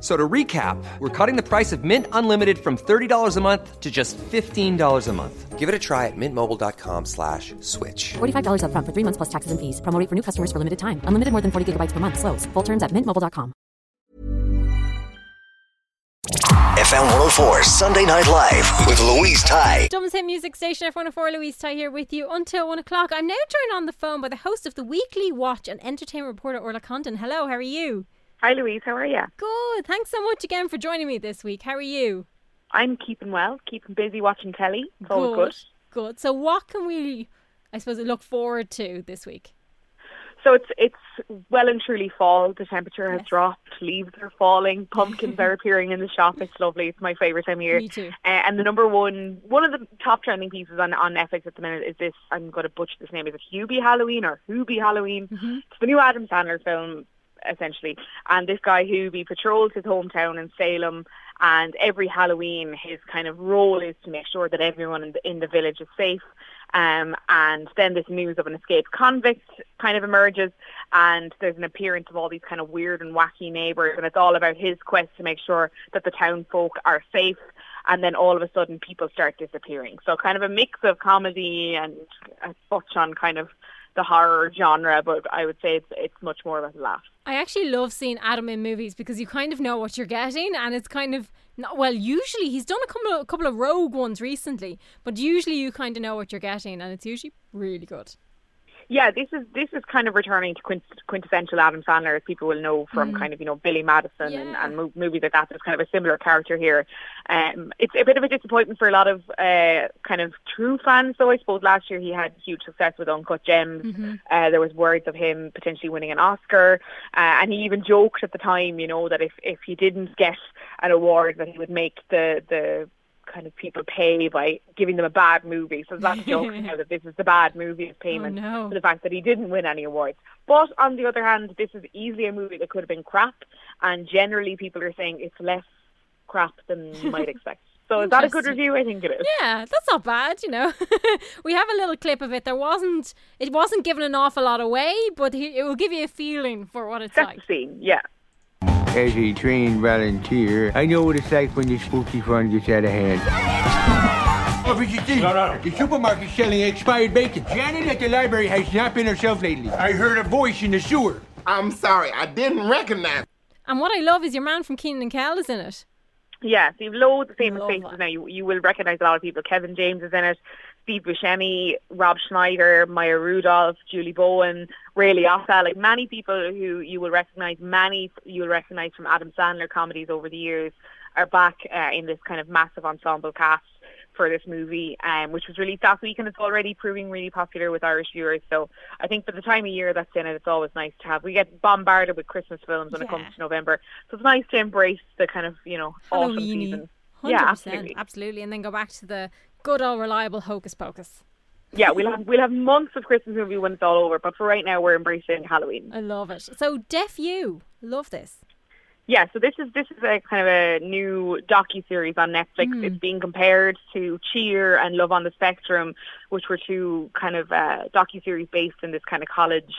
So to recap, we're cutting the price of Mint Unlimited from $30 a month to just $15 a month. Give it a try at mintmobile.com slash switch. $45 upfront for three months plus taxes and fees. Promo rate for new customers for limited time. Unlimited more than 40 gigabytes per month. Slows. Full terms at mintmobile.com. FM 104 Sunday Night Live with Louise Ty. Dublin Hit Music Station F104 Louise Ty here with you until one o'clock. I'm now joined on the phone by the host of the Weekly Watch and entertainment reporter Orla Condon. Hello, how are you? Hi Louise, how are you? Good. Thanks so much again for joining me this week. How are you? I'm keeping well, keeping busy watching telly. It's all good. Good. So what can we I suppose look forward to this week? So it's it's well and truly fall. The temperature has dropped. Leaves are falling. Pumpkins are appearing in the shop. It's lovely. It's my favorite time of year. Me too. Uh, and the number one, one of the top trending pieces on on Netflix at the minute is this. I'm going to butcher this name. Is it Hubie Halloween or Hubie Halloween? Mm-hmm. It's the new Adam Sandler film, essentially. And this guy who Hubie patrols his hometown in Salem. And every Halloween, his kind of role is to make sure that everyone in the, in the village is safe. Um, and then this news of an escaped convict kind of emerges, and there's an appearance of all these kind of weird and wacky neighbours, and it's all about his quest to make sure that the town folk are safe. And then all of a sudden, people start disappearing. So kind of a mix of comedy and a touch on kind of the horror genre, but I would say it's it's much more of a laugh. I actually love seeing Adam in movies because you kind of know what you're getting, and it's kind of not, well. Usually, he's done a couple of a couple of rogue ones recently, but usually you kind of know what you're getting, and it's usually really good. Yeah, this is this is kind of returning to quint- quintessential Adam Sandler, as people will know from kind of you know Billy Madison and, Yeah. and mo- movies like that. There's kind of a similar character here. Um, it's a bit of a disappointment for a lot of uh, kind of true fans, though. I suppose last year he had huge success with Uncut Gems. Uh, there was words of him potentially winning an Oscar, uh, and he even joked at the time, you know, that if if he didn't get an award, that he would make the the kind of people pay by giving them a bad movie. So that's joking now that this is the bad movie of oh, payment Oh, no. for the fact that he didn't win any awards. But on the other hand, this is easily a movie that could have been crap, and generally people are saying it's less crap than you might expect. So is that a good review? I think it is. Yeah, that's not bad, you know. we have a little clip of it. There wasn't it wasn't giving an awful lot away, but he, it will give you a feeling for what it's Set like. scene, yeah. As a trained volunteer, I know what it's like when the spooky fun gets out of hand. Officer D, No, no. the supermarket selling expired bacon. Janet at the library has not been herself lately. I heard a voice in the sewer. I'm sorry, I didn't recognize. And what I love is your man from Kenan and Kel is in it. Yeah, so you've loads of famous Love faces that. now. You, you will recognise a lot of people. Kevin James is in it, Steve Buscemi, Rob Schneider, Maya Rudolph, Julie Bowen, Ray Liotta. Like many people who you will recognise, many you will recognise from Adam Sandler comedies over the years are back uh, in this kind of massive ensemble cast for this movie, um, which was released last week and it's already proving really popular with Irish viewers. So I think for the time of year that's in it, it's always nice to have. We get bombarded with Christmas films when it comes to November, so it's nice to embrace the kind of you know autumn season. 100%, Yeah, absolutely. absolutely. And then go back to the good old reliable hocus pocus. Yeah, we'll have we'll have months of Christmas movie when it's all over, but for right now we're embracing Halloween. I love it. So Deaf U, love this. Yeah, so this is this is a kind of a new docu series on Netflix. It's being compared to Cheer and Love on the Spectrum, which were two kind of uh, docu series based in this kind of college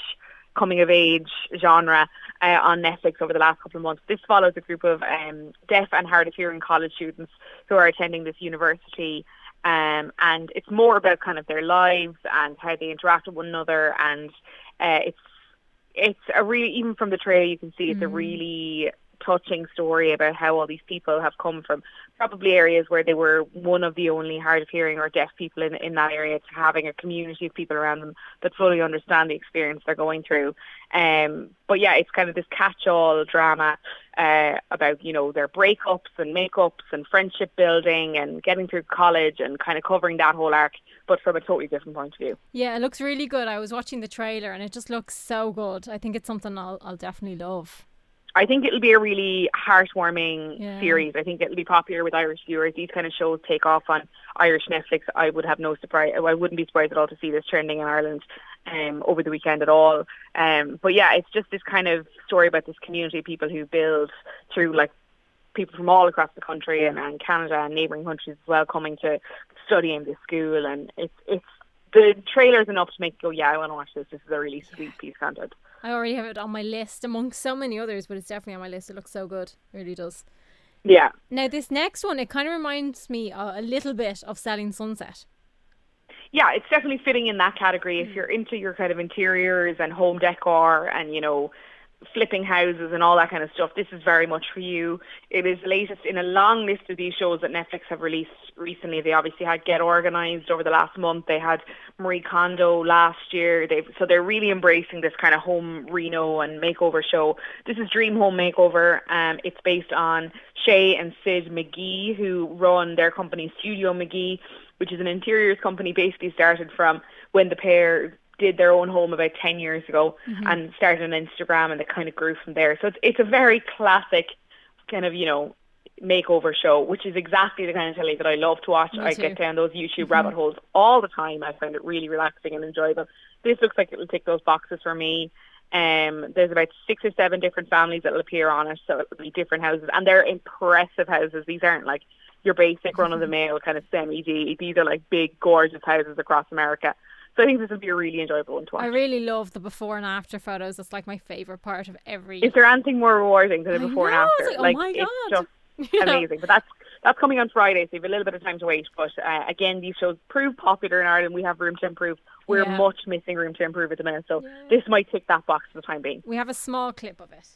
coming of age genre uh, on Netflix over the last couple of months. This follows a group of um, deaf and hard of hearing college students who are attending this university. Um, and it's more about kind of their lives and how they interact with one another and uh, it's it's a really even from the trailer you can see it's a really touching story about how all these people have come from probably areas where they were one of the only hard of hearing or deaf people in in that area to having a community of people around them that fully understand the experience they're going through. Um, but yeah, it's kind of this catch-all drama uh, about you know their breakups and makeups and friendship building and getting through college and kind of covering that whole arc, but from a totally different point of view. Yeah, it looks really good. I was watching the trailer and it just looks so good. I think it's something I'll I'll definitely love. I think it'll be a really heartwarming Yeah. series. I think it'll be popular with Irish viewers. These kind of shows take off on Irish Netflix. I would have no surprise. I wouldn't be surprised at all to see this trending in Ireland um, over the weekend at all. Um, but yeah, it's just this kind of story about this community of people who build through like people from all across the country and, and Canada and neighbouring countries as well coming to study in this school. And it's it's the trailer's enough to make you go, yeah, I want to watch this. This is a really sweet piece of content. I already have it on my list amongst so many others, but it's definitely on my list. It looks so good. It really does. Yeah. Now this next one, it kind of reminds me a little bit of Selling Sunset. yeah, it's definitely fitting in that category. If mm. you're into your kind of interiors and home decor and, you know, flipping houses and all that kind of stuff, this is very much for you. It is the latest in a long list of these shows that Netflix have released recently. They obviously had Get Organized over the last month. They had Marie Kondo last year. They've, so they're really embracing this kind of home reno and makeover show. This is Dream Home Makeover. Um, it's based on Shea and Syd McGee, who run their company Studio McGee, which is an interiors company basically started from when the pair did their own home about 10 years ago and started on Instagram and it kind of grew from there. So it's, it's a very classic kind of, you know, makeover show, which is exactly the kind of telly that I love to watch. Me I too. get down those YouTube rabbit holes all the time. I find it really relaxing and enjoyable. This looks like it will tick those boxes for me. Um, there's about six or seven different families that will appear on it, so it'll be different houses, and they're impressive houses. These aren't like your basic run of the mill kind of semi D. These are like big, gorgeous houses across America. So I think this will be a really enjoyable one to watch. I really love the before and after photos. It's like my favorite part of every. Is there anything more rewarding than the before know, and it's after? like, oh my it's God. just You know? amazing. But that's that's coming on Friday, so you have a little bit of time to wait. But uh, again, these shows prove popular in Ireland. We have room to improve. We're Yeah. much missing room to improve at the minute, so this might tick that box for the time being. We have a small clip of it.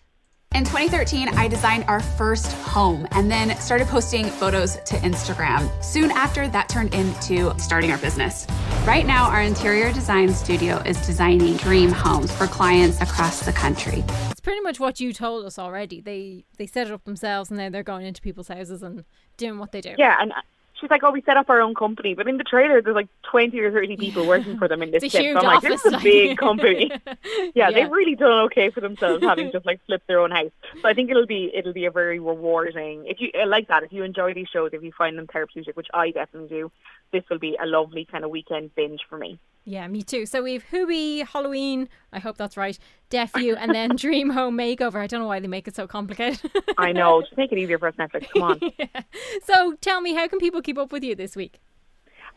In 2013, I designed our first home and then started posting photos to Instagram. Soon after, that turned into starting our business. Right now, our interior design studio is designing dream homes for clients across the country. It's pretty much what you told us already. They they set it up themselves and now they're going into people's houses and doing what they do. Yeah, and she's like, "Oh, we set up our own company," but in the trailer, there's like 20 or 30 people working for them in this It's So I'm like, "This is a big company." yeah, Yeah. they've really done okay for themselves, having just like flipped their own house. So I think it'll be it'll be a very rewarding. If you like that, if you enjoy these shows, if you find them therapeutic, which I definitely do, this will be a lovely kind of weekend binge for me. Yeah, me too. So we've Hubie, Halloween, I hope that's right, Deaf U, and then Dream Home Makeover. I don't know why they make it so complicated. I know, just make it easier for us, Netflix. Come on. So tell me, how can people keep up with you this week?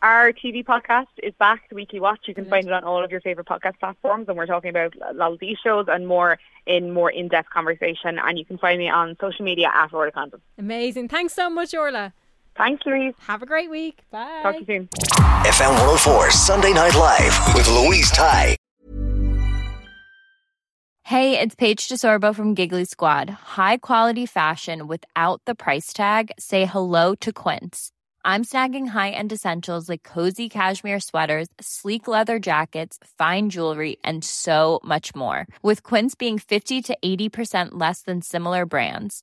Our TV podcast is back, The Weekly Watch. You can find it on all of your favourite podcast platforms, and we're talking about a lot of these shows and more in more in-depth conversation. And you can find me on social media at Orla Condon. Amazing. Thanks so much, Orla. Thanks, Louise. Have a great week. Bye. Talk to you soon. FM 104 Sunday Night Live with Louise Ty. Hey, it's Paige DeSorbo from Giggly Squad. High quality fashion without the price tag. Say hello to Quince. I'm snagging high-end essentials like cozy cashmere sweaters, sleek leather jackets, fine jewelry, and so much more. With Quince being 50 to 80% less than similar brands.